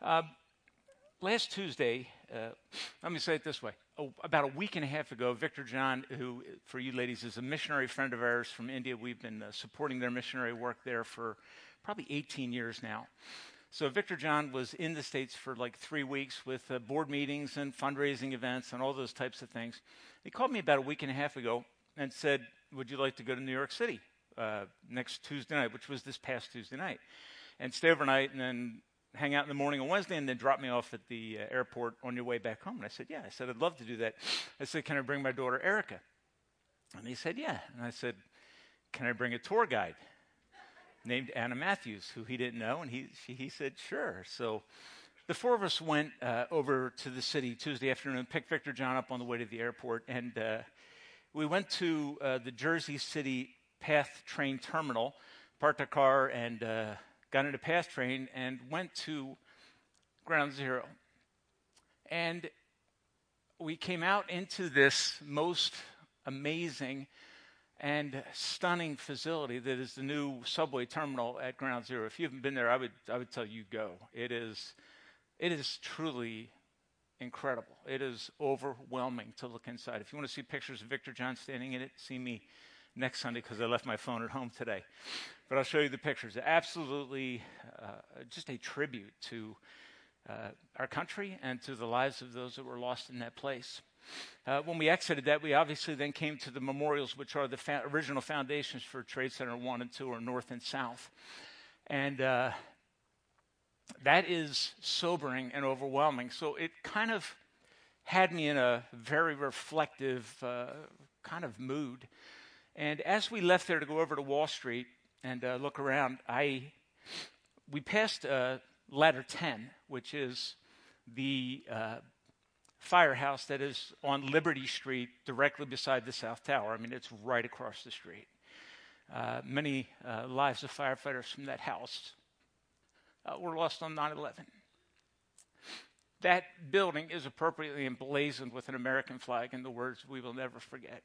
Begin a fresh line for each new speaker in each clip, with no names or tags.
Uh, last Tuesday, uh, let me say it this way. Oh, about a week and a half ago, Victor John, who for you ladies is a missionary friend of ours from India, we've been uh, supporting their missionary work there for probably 18 years now. So Victor John was in the States for like three weeks with uh, board meetings and fundraising events and all those types of things. He called me about a week and a half ago and said, Would you like to go to New York City uh, next Tuesday night, which was this past Tuesday night, and stay overnight and then hang out in the morning on Wednesday and then drop me off at the uh, airport on your way back home? And I said, Yeah. I said, I'd love to do that. I said, Can I bring my daughter Erica? And he said, Yeah. And I said, Can I bring a tour guide? named Anna Matthews, who he didn't know, and he, she, he said, sure. So the four of us went uh, over to the city Tuesday afternoon, picked Victor John up on the way to the airport, and uh, we went to uh, the Jersey City PATH train terminal, parked our car, and got into PATH train and went to Ground Zero. And we came out into this most amazing and stunning facility that is the new subway terminal at Ground Zero. If you haven't been there, I would, I would tell you go. It is, it is truly incredible. It is overwhelming to look inside. If you want to see pictures of Victor John standing in it, see me next Sunday because I left my phone at home today. But I'll show you the pictures. Absolutely uh, just a tribute to uh, our country and to the lives of those that were lost in that place. Uh, when we exited that, we obviously then came to the memorials, which are the fa- original foundations for Trade Center 1 and 2, or North and South. And uh, that is sobering and overwhelming. So it kind of had me in a very reflective uh, kind of mood. And as we left there to go over to Wall Street and uh, look around, I we passed uh, ladder 10, which is the uh, firehouse that is on Liberty Street, directly beside the South Tower. I mean, it's right across the street. Uh, many uh, lives of firefighters from that house uh, were lost on 9 11. That building is appropriately emblazoned with an American flag and the words, We will never forget.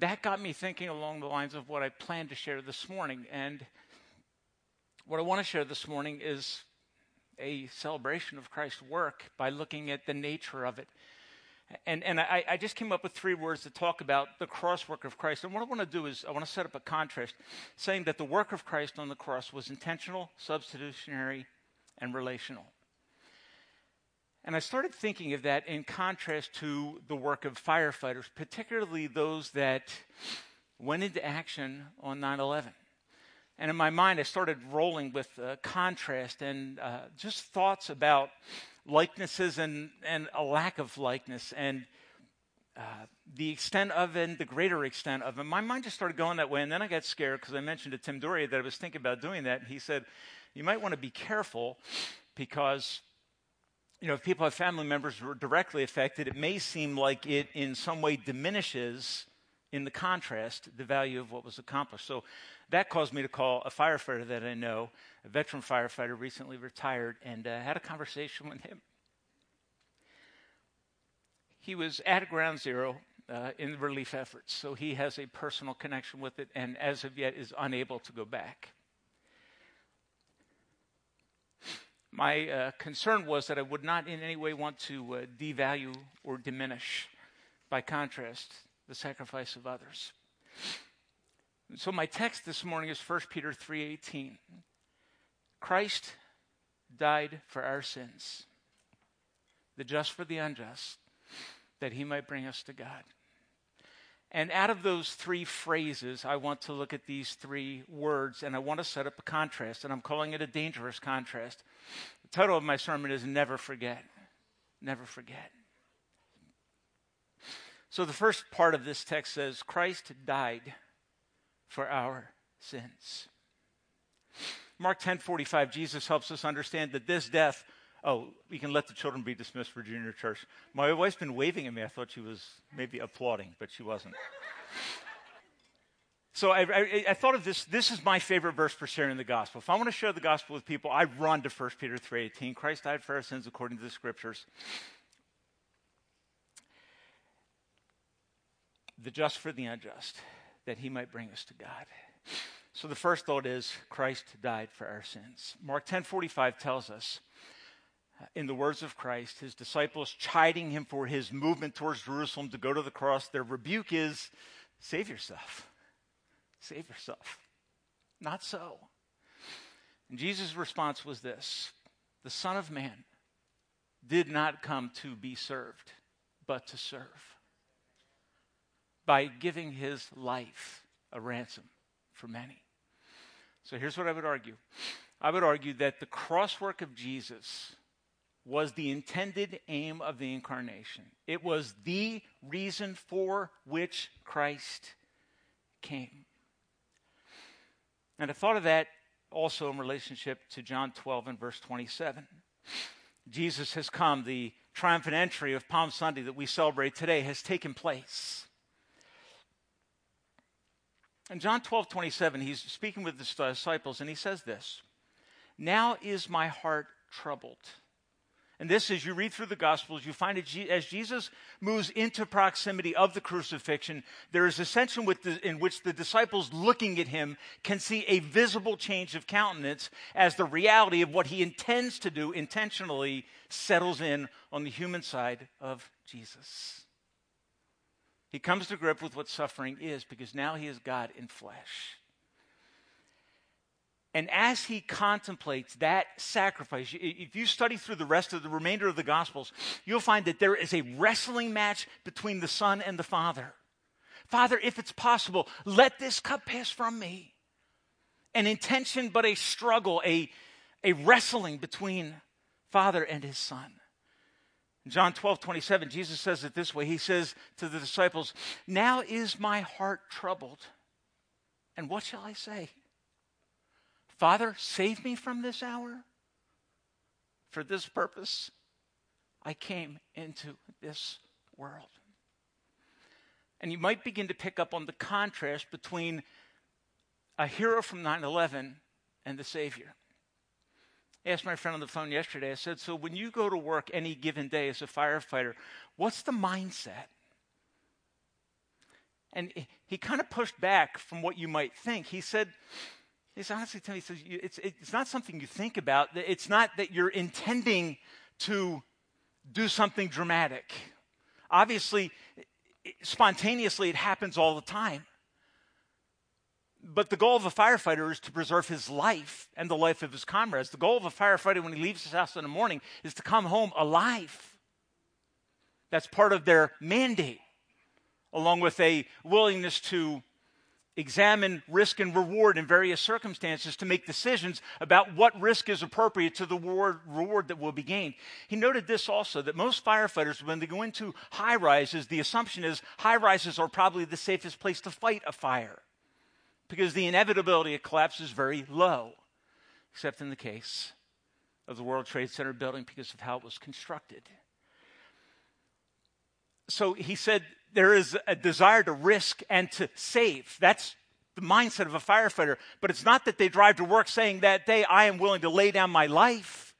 That got me thinking along the lines of what I planned to share this morning. And what I want to share this morning is a celebration of Christ's work by looking at the nature of it. And, and I, I, just came up with three words to talk about the cross work of Christ. And what I want to do is I want to set up a contrast, saying that the work of Christ on the cross was intentional, substitutionary, and relational. And I started thinking of that in contrast to the work of firefighters, particularly those that went into action on 9 11. And in my mind, I started rolling with uh, contrast and uh, just thoughts about likenesses and, and a lack of likeness and uh, the extent of and the greater extent of it. My mind just started going that way. And then I got scared because I mentioned to Tim Doria that I was thinking about doing that. And he said, You might want to be careful because you know, if people have family members who are directly affected, it may seem like it in some way diminishes in the contrast the value of what was accomplished. So that caused me to call a firefighter that I know, a veteran firefighter, recently retired, and uh, had a conversation with him. He was at ground zero uh, in the relief efforts, so he has a personal connection with it, and as of yet is unable to go back. My uh, concern was that I would not in any way want to uh, devalue or diminish, by contrast, the sacrifice of others. So my text this morning is 1 Peter 3:18. Christ died for our sins, the just for the unjust, that he might bring us to God. And out of those three phrases, I want to look at these three words and I want to set up a contrast, and I'm calling it a dangerous contrast. The title of my sermon is Never Forget. Never Forget. So the first part of this text says, Christ died for our sins. Mark 10:45 Jesus helps us understand that this death Oh, we can let the children be dismissed for junior church. My wife's been waving at me. I thought she was maybe applauding, but she wasn't. So I, I, I, thought of this. This is my favorite verse for sharing the gospel. If I want to share the gospel with people, I run to 1 Peter 3.18. Christ died for our sins according to the scriptures. The just for the unjust that he might bring us to God. So the first thought is Christ died for our sins. Mark 10:45 tells us uh, in the words of Christ, his disciples chiding him for his movement towards Jerusalem to go to the cross, their rebuke is save yourself. Save yourself. Not so. And Jesus' response was this The Son of Man did not come to be served, but to serve by giving his life a ransom for many. So here's what I would argue I would argue that the crosswork of Jesus was the intended aim of the incarnation. It was the reason for which Christ came. And I thought of that also in relationship to John 12 and verse 27. Jesus has come, the triumphant entry of Palm Sunday that we celebrate today has taken place. In John 12, 27, he's speaking with the disciples and he says this Now is my heart troubled. And this, as you read through the Gospels, you find as Jesus moves into proximity of the crucifixion, there is a sense in which, the, in which the disciples looking at him can see a visible change of countenance as the reality of what he intends to do intentionally settles in on the human side of Jesus. He comes to grip with what suffering is because now he is God in flesh. And as he contemplates that sacrifice, if you study through the rest of the remainder of the Gospels, you'll find that there is a wrestling match between the Son and the Father. Father, if it's possible, let this cup pass from me. An intention, but a struggle, a, a wrestling between Father and his Son. In John 12, 27, Jesus says it this way He says to the disciples, Now is my heart troubled. And what shall I say? Father, save me from this hour. For this purpose, I came into this world. And you might begin to pick up on the contrast between a hero from 9 11 and the Savior. I asked my friend on the phone yesterday, I said, So when you go to work any given day as a firefighter, what's the mindset? And he kind of pushed back from what you might think. He said, He's honestly telling me, says, it's, it's not something you think about. It's not that you're intending to do something dramatic. Obviously, spontaneously, it happens all the time. But the goal of a firefighter is to preserve his life and the life of his comrades. The goal of a firefighter when he leaves his house in the morning is to come home alive. That's part of their mandate, along with a willingness to examine risk and reward in various circumstances to make decisions about what risk is appropriate to the reward, that will be gained. He noted this also that most firefighters, when they go into high rises, the assumption is high rises are probably the safest place to fight a fire because the inevitability of collapse is very low, except in the case of the World Trade Center building because of how it was constructed. So he said there is a desire to risk and to save. That's the mindset of a firefighter. But it's not that they drive to work saying that day, I am willing to lay down my life.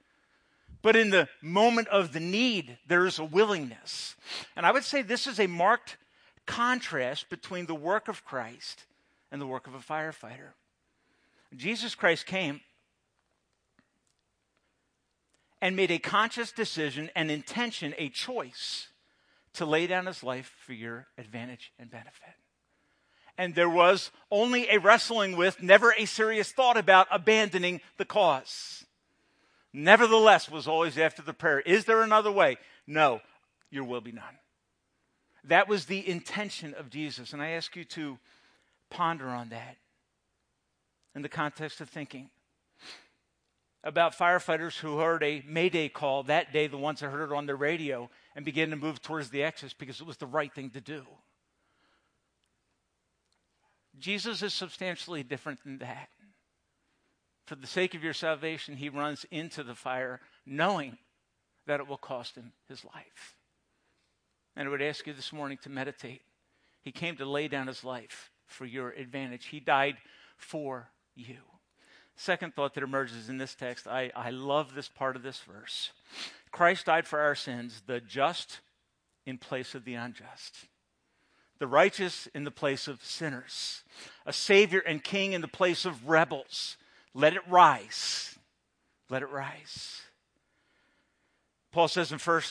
But in the moment of the need, there is a willingness. And I would say this is a marked contrast between the work of Christ and the work of a firefighter. Jesus Christ came and made a conscious decision, an intention, a choice to lay down his life for your advantage and benefit. And there was only a wrestling with, never a serious thought about abandoning the cause. Nevertheless, was always after the prayer Is there another way? No, your will be none. That was the intention of Jesus. And I ask you to ponder on that in the context of thinking about firefighters who heard a Mayday call that day, the ones that heard it on the radio, and began to move towards the exits because it was the right thing to do. Jesus is substantially different than that. For the sake of your salvation, he runs into the fire knowing that it will cost him his life. And I would ask you this morning to meditate. He came to lay down his life for your advantage, he died for you. Second thought that emerges in this text, I, I love this part of this verse. Christ died for our sins, the just in place of the unjust. the righteous in the place of sinners, a Savior and King in the place of rebels. Let it rise. Let it rise. Paul says in 1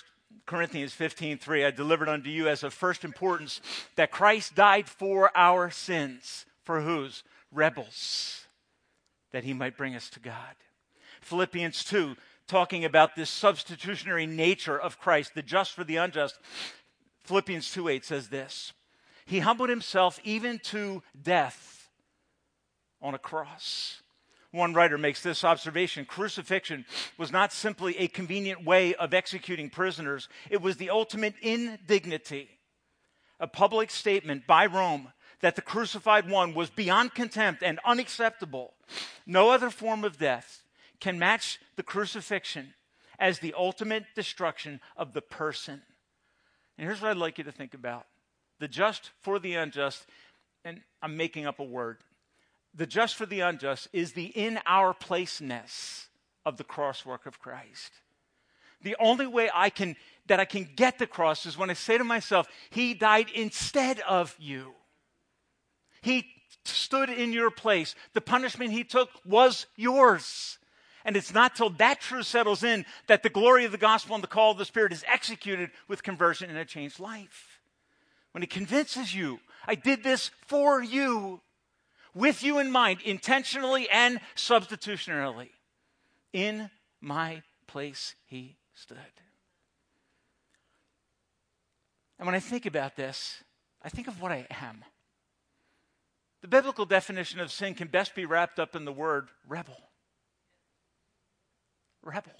Corinthians 15:3, I delivered unto you as of first importance that Christ died for our sins. For whose? Rebels. That he might bring us to God. Philippians 2, talking about this substitutionary nature of Christ, the just for the unjust. Philippians 2 8 says this. He humbled himself even to death on a cross. One writer makes this observation crucifixion was not simply a convenient way of executing prisoners, it was the ultimate indignity. A public statement by Rome that the crucified one was beyond contempt and unacceptable. No other form of death can match the crucifixion as the ultimate destruction of the person. And here's what I'd like you to think about the just for the unjust, and I'm making up a word the just for the unjust is the in our placeness of the cross work of Christ. The only way I can that I can get the cross is when I say to myself, He died instead of you. He stood in your place. The punishment He took was yours. And it's not till that truth settles in that the glory of the gospel and the call of the Spirit is executed with conversion and a changed life. When He convinces you, I did this for you with you in mind, intentionally and substitutionarily. In my place, he stood. And when I think about this, I think of what I am. The biblical definition of sin can best be wrapped up in the word rebel. Rebel.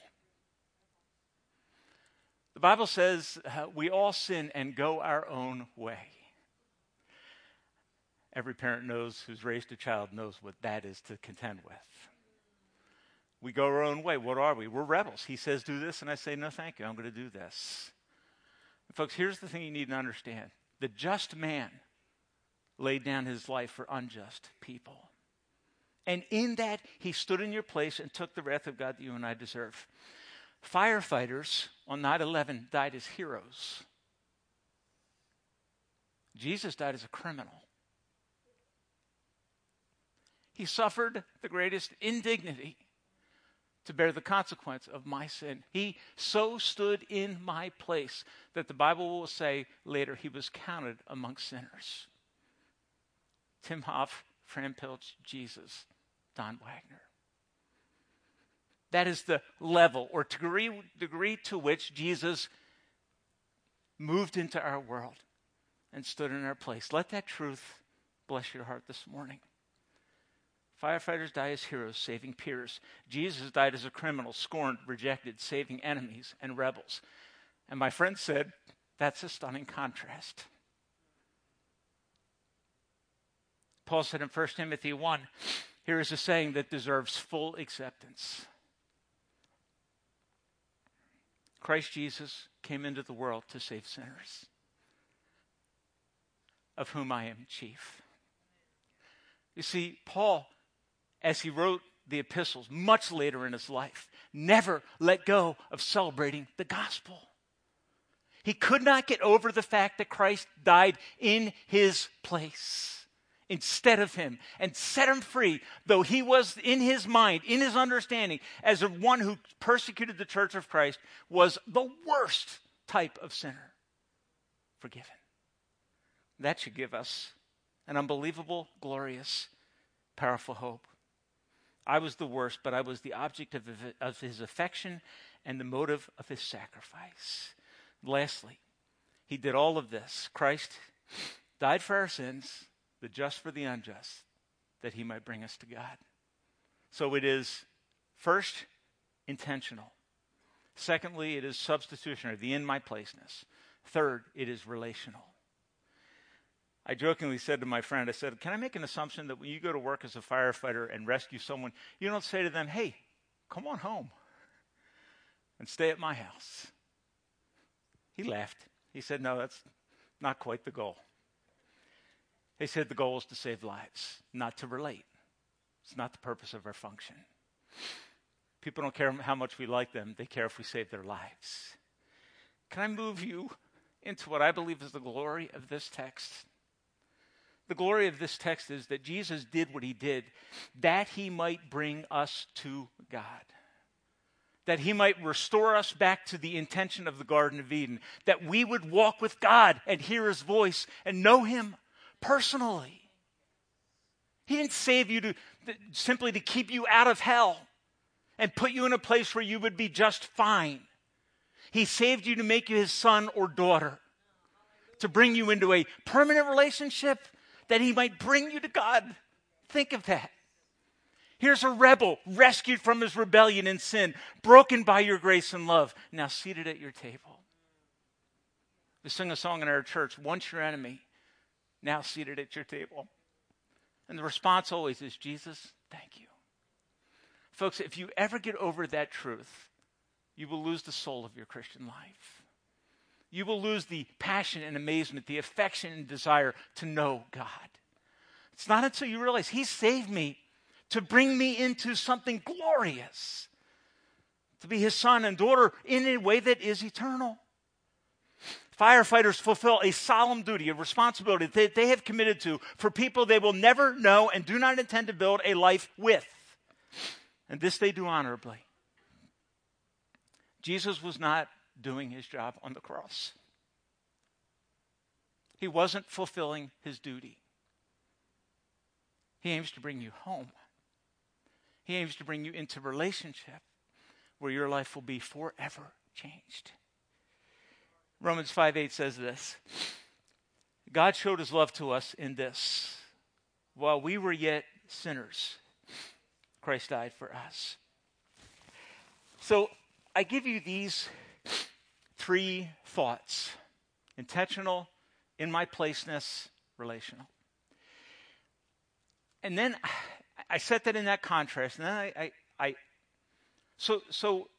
The Bible says uh, we all sin and go our own way. Every parent knows who's raised a child knows what that is to contend with. We go our own way. What are we? We're rebels. He says, do this, and I say, no, thank you. I'm going to do this. And folks, here's the thing you need to understand the just man laid down his life for unjust people. And in that, he stood in your place and took the wrath of God that you and I deserve. Firefighters on 9 11 died as heroes. Jesus died as a criminal. He suffered the greatest indignity to bear the consequence of my sin. He so stood in my place that the Bible will say later he was counted among sinners. Tim Hoff, Fran Pilch, Jesus, Don Wagner. That is the level or degree, degree to which Jesus moved into our world and stood in our place. Let that truth bless your heart this morning. Firefighters die as heroes, saving peers. Jesus died as a criminal, scorned, rejected, saving enemies and rebels. And my friend said, that's a stunning contrast. Paul said in 1 Timothy 1 here is a saying that deserves full acceptance. Christ Jesus came into the world to save sinners, of whom I am chief. You see, Paul as he wrote the epistles much later in his life, never let go of celebrating the gospel. He could not get over the fact that Christ died in his place instead of him and set him free, though he was in his mind, in his understanding, as one who persecuted the church of Christ, was the worst type of sinner. Forgiven. That should give us an unbelievable, glorious, powerful hope. I was the worst, but I was the object of, of his affection and the motive of his sacrifice. Lastly, he did all of this. Christ died for our sins, the just for the unjust, that he might bring us to God. So it is first intentional. Secondly, it is substitutionary, the in my placeness. Third, it is relational. I jokingly said to my friend, I said, Can I make an assumption that when you go to work as a firefighter and rescue someone, you don't say to them, Hey, come on home and stay at my house? He laughed. He said, No, that's not quite the goal. He said the goal is to save lives, not to relate. It's not the purpose of our function. People don't care how much we like them, they care if we save their lives. Can I move you into what I believe is the glory of this text? The glory of this text is that Jesus did what he did that he might bring us to God. That he might restore us back to the intention of the Garden of Eden. That we would walk with God and hear his voice and know him personally. He didn't save you to, simply to keep you out of hell and put you in a place where you would be just fine. He saved you to make you his son or daughter, to bring you into a permanent relationship that he might bring you to God. Think of that. Here's a rebel rescued from his rebellion and sin, broken by your grace and love, now seated at your table. We sing a song in our church, Once Your Enemy, now seated at your table. And the response always is, Jesus, thank you. Folks, if you ever get over that truth, you will lose the soul of your Christian life you will lose the passion and amazement, the affection and desire to know God. It's not until you realize He saved me to bring me into something glorious, to be His son and daughter in a way that is eternal. Firefighters fulfill a solemn duty, a responsibility that they have committed to for people they will never know and do not intend to build a life with. And this they do honorably. Jesus was not doing his job on the cross. He wasn't fulfilling his duty. He aims to bring you home. He aims to bring you into a relationship where your life will be forever changed. Romans 5 8 says this God showed his love to us in this. While we were yet sinners, Christ died for us. So I give you these three thoughts intentional, in my placeness, relational. And then I set that in that contrast, and then I, I, I so so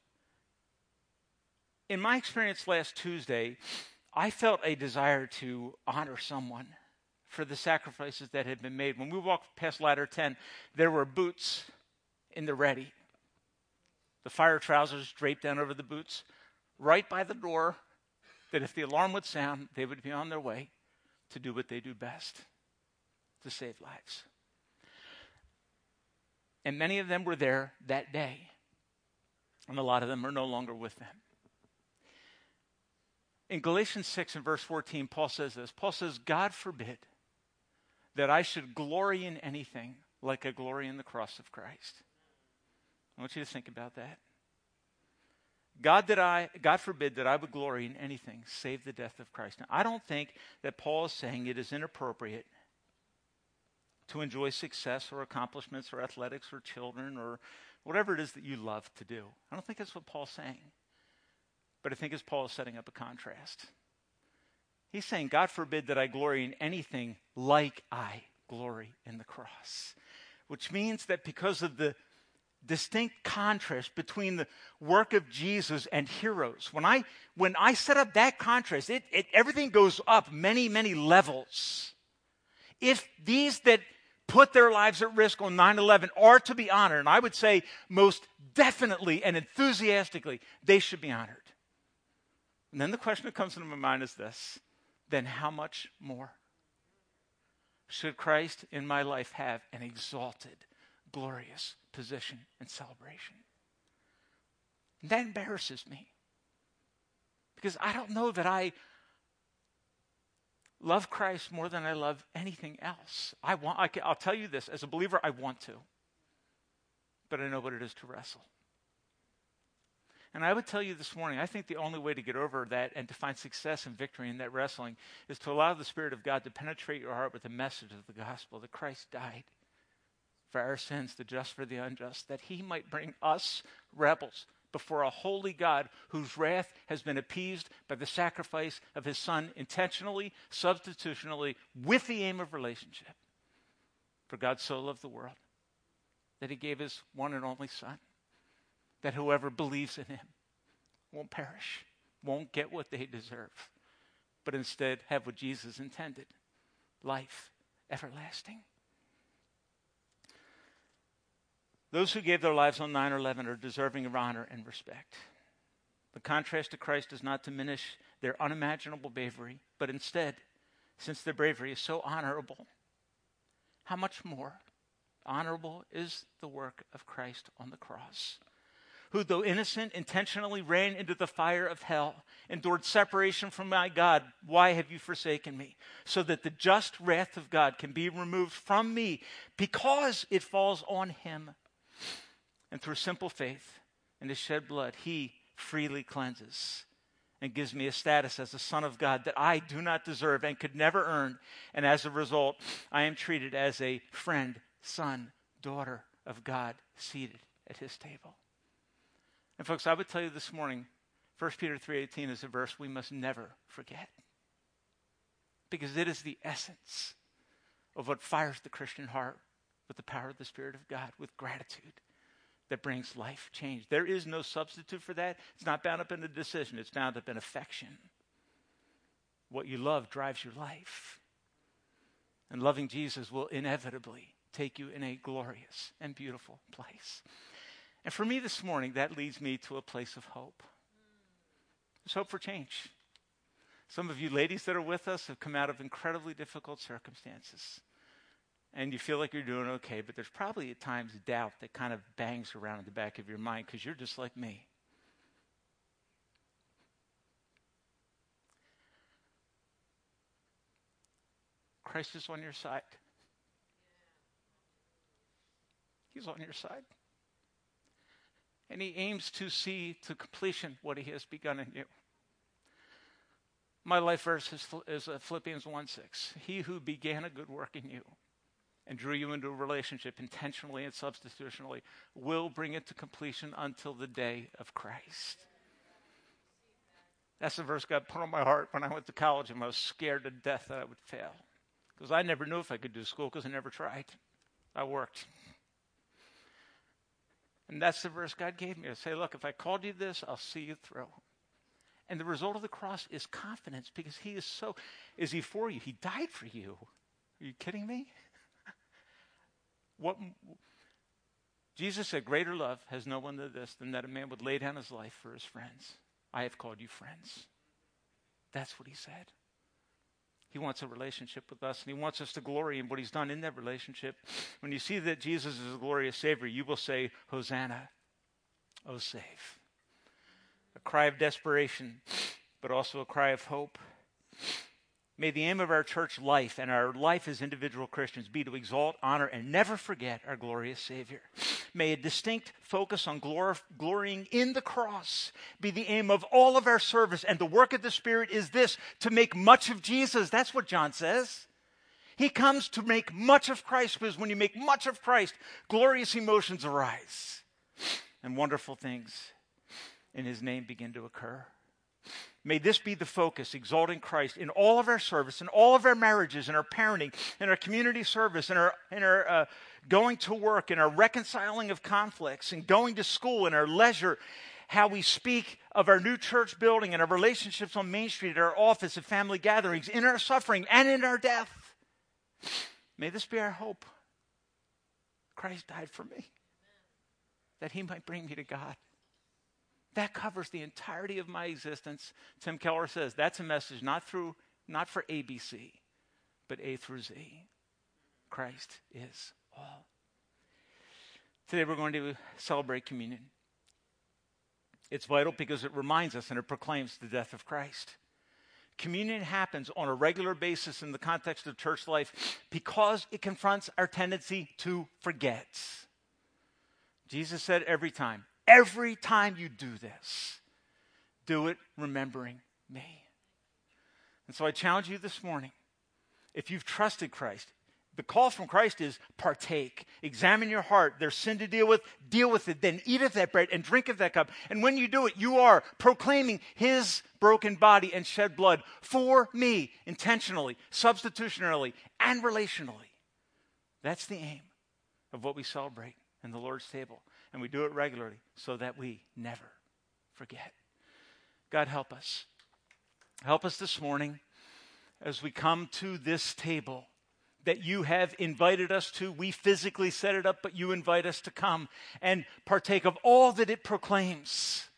in my experience last Tuesday, I felt a desire to honor someone for the sacrifices that had been made. When we walked past ladder 10, there were boots in the ready. The fire trousers draped down over the boots right by the door that if the alarm would sound, they would be on their way to do what they do best to save lives. And many of them were there that day, and a lot of them are no longer with them. In Galatians 6 and verse 14, Paul says this Paul says, God forbid that I should glory in anything like I glory in the cross of Christ. I want you to think about that. God, that I, God forbid that I would glory in anything save the death of Christ. Now, I don't think that Paul is saying it is inappropriate to enjoy success or accomplishments or athletics or children or whatever it is that you love to do. I don't think that's what Paul's saying. But I think as Paul is setting up a contrast. He's saying, God forbid that I glory in anything like I glory in the cross. Which means that because of the distinct contrast between the work of Jesus and heroes. When I when I set up that contrast, it, it everything goes up many, many levels. If these that put their lives at risk on 9-11 are to be honored, and I would say most definitely and enthusiastically, they should be honored. And then the question that comes into my mind is this then how much more should Christ in my life have an exalted, glorious position and celebration. And that embarrasses me. Because I don't know that I love Christ more than I love anything else. I want, I will tell you this as a believer, I want to. But I know what it is to wrestle. And I would tell you this morning, I think the only way to get over that and to find success and victory in that wrestling is to allow the Spirit of God to penetrate your heart with the message of the gospel that Christ died for our sins, the just for the unjust, that he might bring us, rebels, before a holy God whose wrath has been appeased by the sacrifice of his Son intentionally, substitutionally, with the aim of relationship. For God so loved the world that he gave his one and only Son, that whoever believes in him won't perish, won't get what they deserve, but instead have what Jesus intended life everlasting. Those who gave their lives on 9 11 are deserving of honor and respect. The contrast to Christ does not diminish their unimaginable bravery, but instead, since their bravery is so honorable, how much more honorable is the work of Christ on the cross? Who, though innocent, intentionally ran into the fire of hell, endured separation from my God. Why have you forsaken me? So that the just wrath of God can be removed from me because it falls on him. And through simple faith and his shed blood, he freely cleanses and gives me a status as a son of God that I do not deserve and could never earn. And as a result, I am treated as a friend, son, daughter of God seated at his table. And folks, I would tell you this morning, 1 Peter 3:18 is a verse we must never forget. Because it is the essence of what fires the Christian heart with the power of the Spirit of God, with gratitude that brings life change. There is no substitute for that. It's not bound up in a decision, it's bound up in affection. What you love drives your life. And loving Jesus will inevitably take you in a glorious and beautiful place. And for me this morning, that leads me to a place of hope. There's hope for change. Some of you ladies that are with us have come out of incredibly difficult circumstances and you feel like you're doing okay, but there's probably at times doubt that kind of bangs around in the back of your mind because you're just like me. Christ is on your side. He's on your side. And he aims to see to completion what he has begun in you. My life verse is, is uh, Philippians 1 6. He who began a good work in you and drew you into a relationship intentionally and substitutionally will bring it to completion until the day of Christ. That's the verse God put on my heart when I went to college and I was scared to death that I would fail. Because I never knew if I could do school because I never tried. I worked. And that's the verse God gave me. to say, look, if I called you this, I'll see you through. And the result of the cross is confidence because he is so, is he for you? He died for you. Are you kidding me? What Jesus said, Greater love has no one than this, than that a man would lay down his life for his friends. I have called you friends. That's what he said. He wants a relationship with us, and he wants us to glory in what he's done in that relationship. When you see that Jesus is a glorious Savior, you will say, Hosanna, oh save. A cry of desperation, but also a cry of hope. May the aim of our church life and our life as individual Christians be to exalt, honor, and never forget our glorious Savior. May a distinct focus on glor- glorying in the cross be the aim of all of our service. And the work of the Spirit is this to make much of Jesus. That's what John says. He comes to make much of Christ because when you make much of Christ, glorious emotions arise and wonderful things in His name begin to occur. May this be the focus, exalting Christ in all of our service, in all of our marriages, in our parenting, in our community service, in our, in our uh, going to work, in our reconciling of conflicts, and going to school, in our leisure, how we speak of our new church building and our relationships on Main Street, at our office, at family gatherings, in our suffering and in our death. May this be our hope. Christ died for me, that he might bring me to God. That covers the entirety of my existence. Tim Keller says that's a message not through not for ABC, but A through Z. Christ is all. Today we're going to celebrate communion. It's vital because it reminds us and it proclaims the death of Christ. Communion happens on a regular basis in the context of church life because it confronts our tendency to forget. Jesus said every time, Every time you do this, do it remembering me. And so I challenge you this morning if you've trusted Christ, the call from Christ is partake. Examine your heart. There's sin to deal with. Deal with it. Then eat of that bread and drink of that cup. And when you do it, you are proclaiming his broken body and shed blood for me intentionally, substitutionarily, and relationally. That's the aim of what we celebrate in the Lord's table and we do it regularly so that we never forget. God, help us. Help us this morning as we come to this table that you have invited us to. We physically set it up, but you invite us to come and partake of all that it proclaims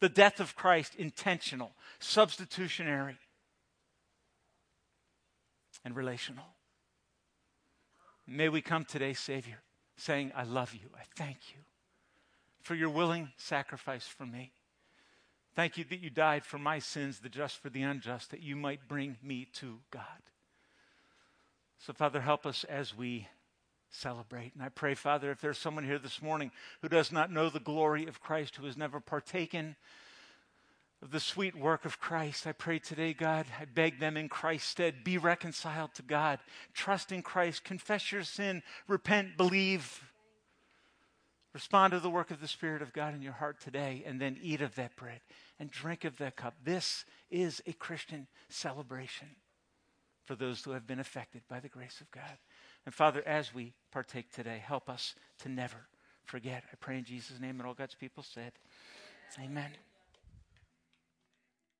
the death of Christ, intentional, substitutionary, and relational. May we come today, Savior, saying, I love you. I thank you for your willing sacrifice for me. Thank you that you died for my sins, the just for the unjust, that you might bring me to God. So, Father, help us as we celebrate. And I pray, Father, if there's someone here this morning who does not know the glory of Christ, who has never partaken of the sweet work of Christ, I pray today, God, I beg them in Christ's stead, be reconciled to God, trust in Christ, confess your sin, repent, believe. Respond to the work of the Spirit of God in your heart today, and then eat of that bread and drink of that cup. This is a Christian celebration for those who have been affected by the grace of God. And Father, as we partake today, help us to never forget. I pray in Jesus' name, and all God's people said, Amen.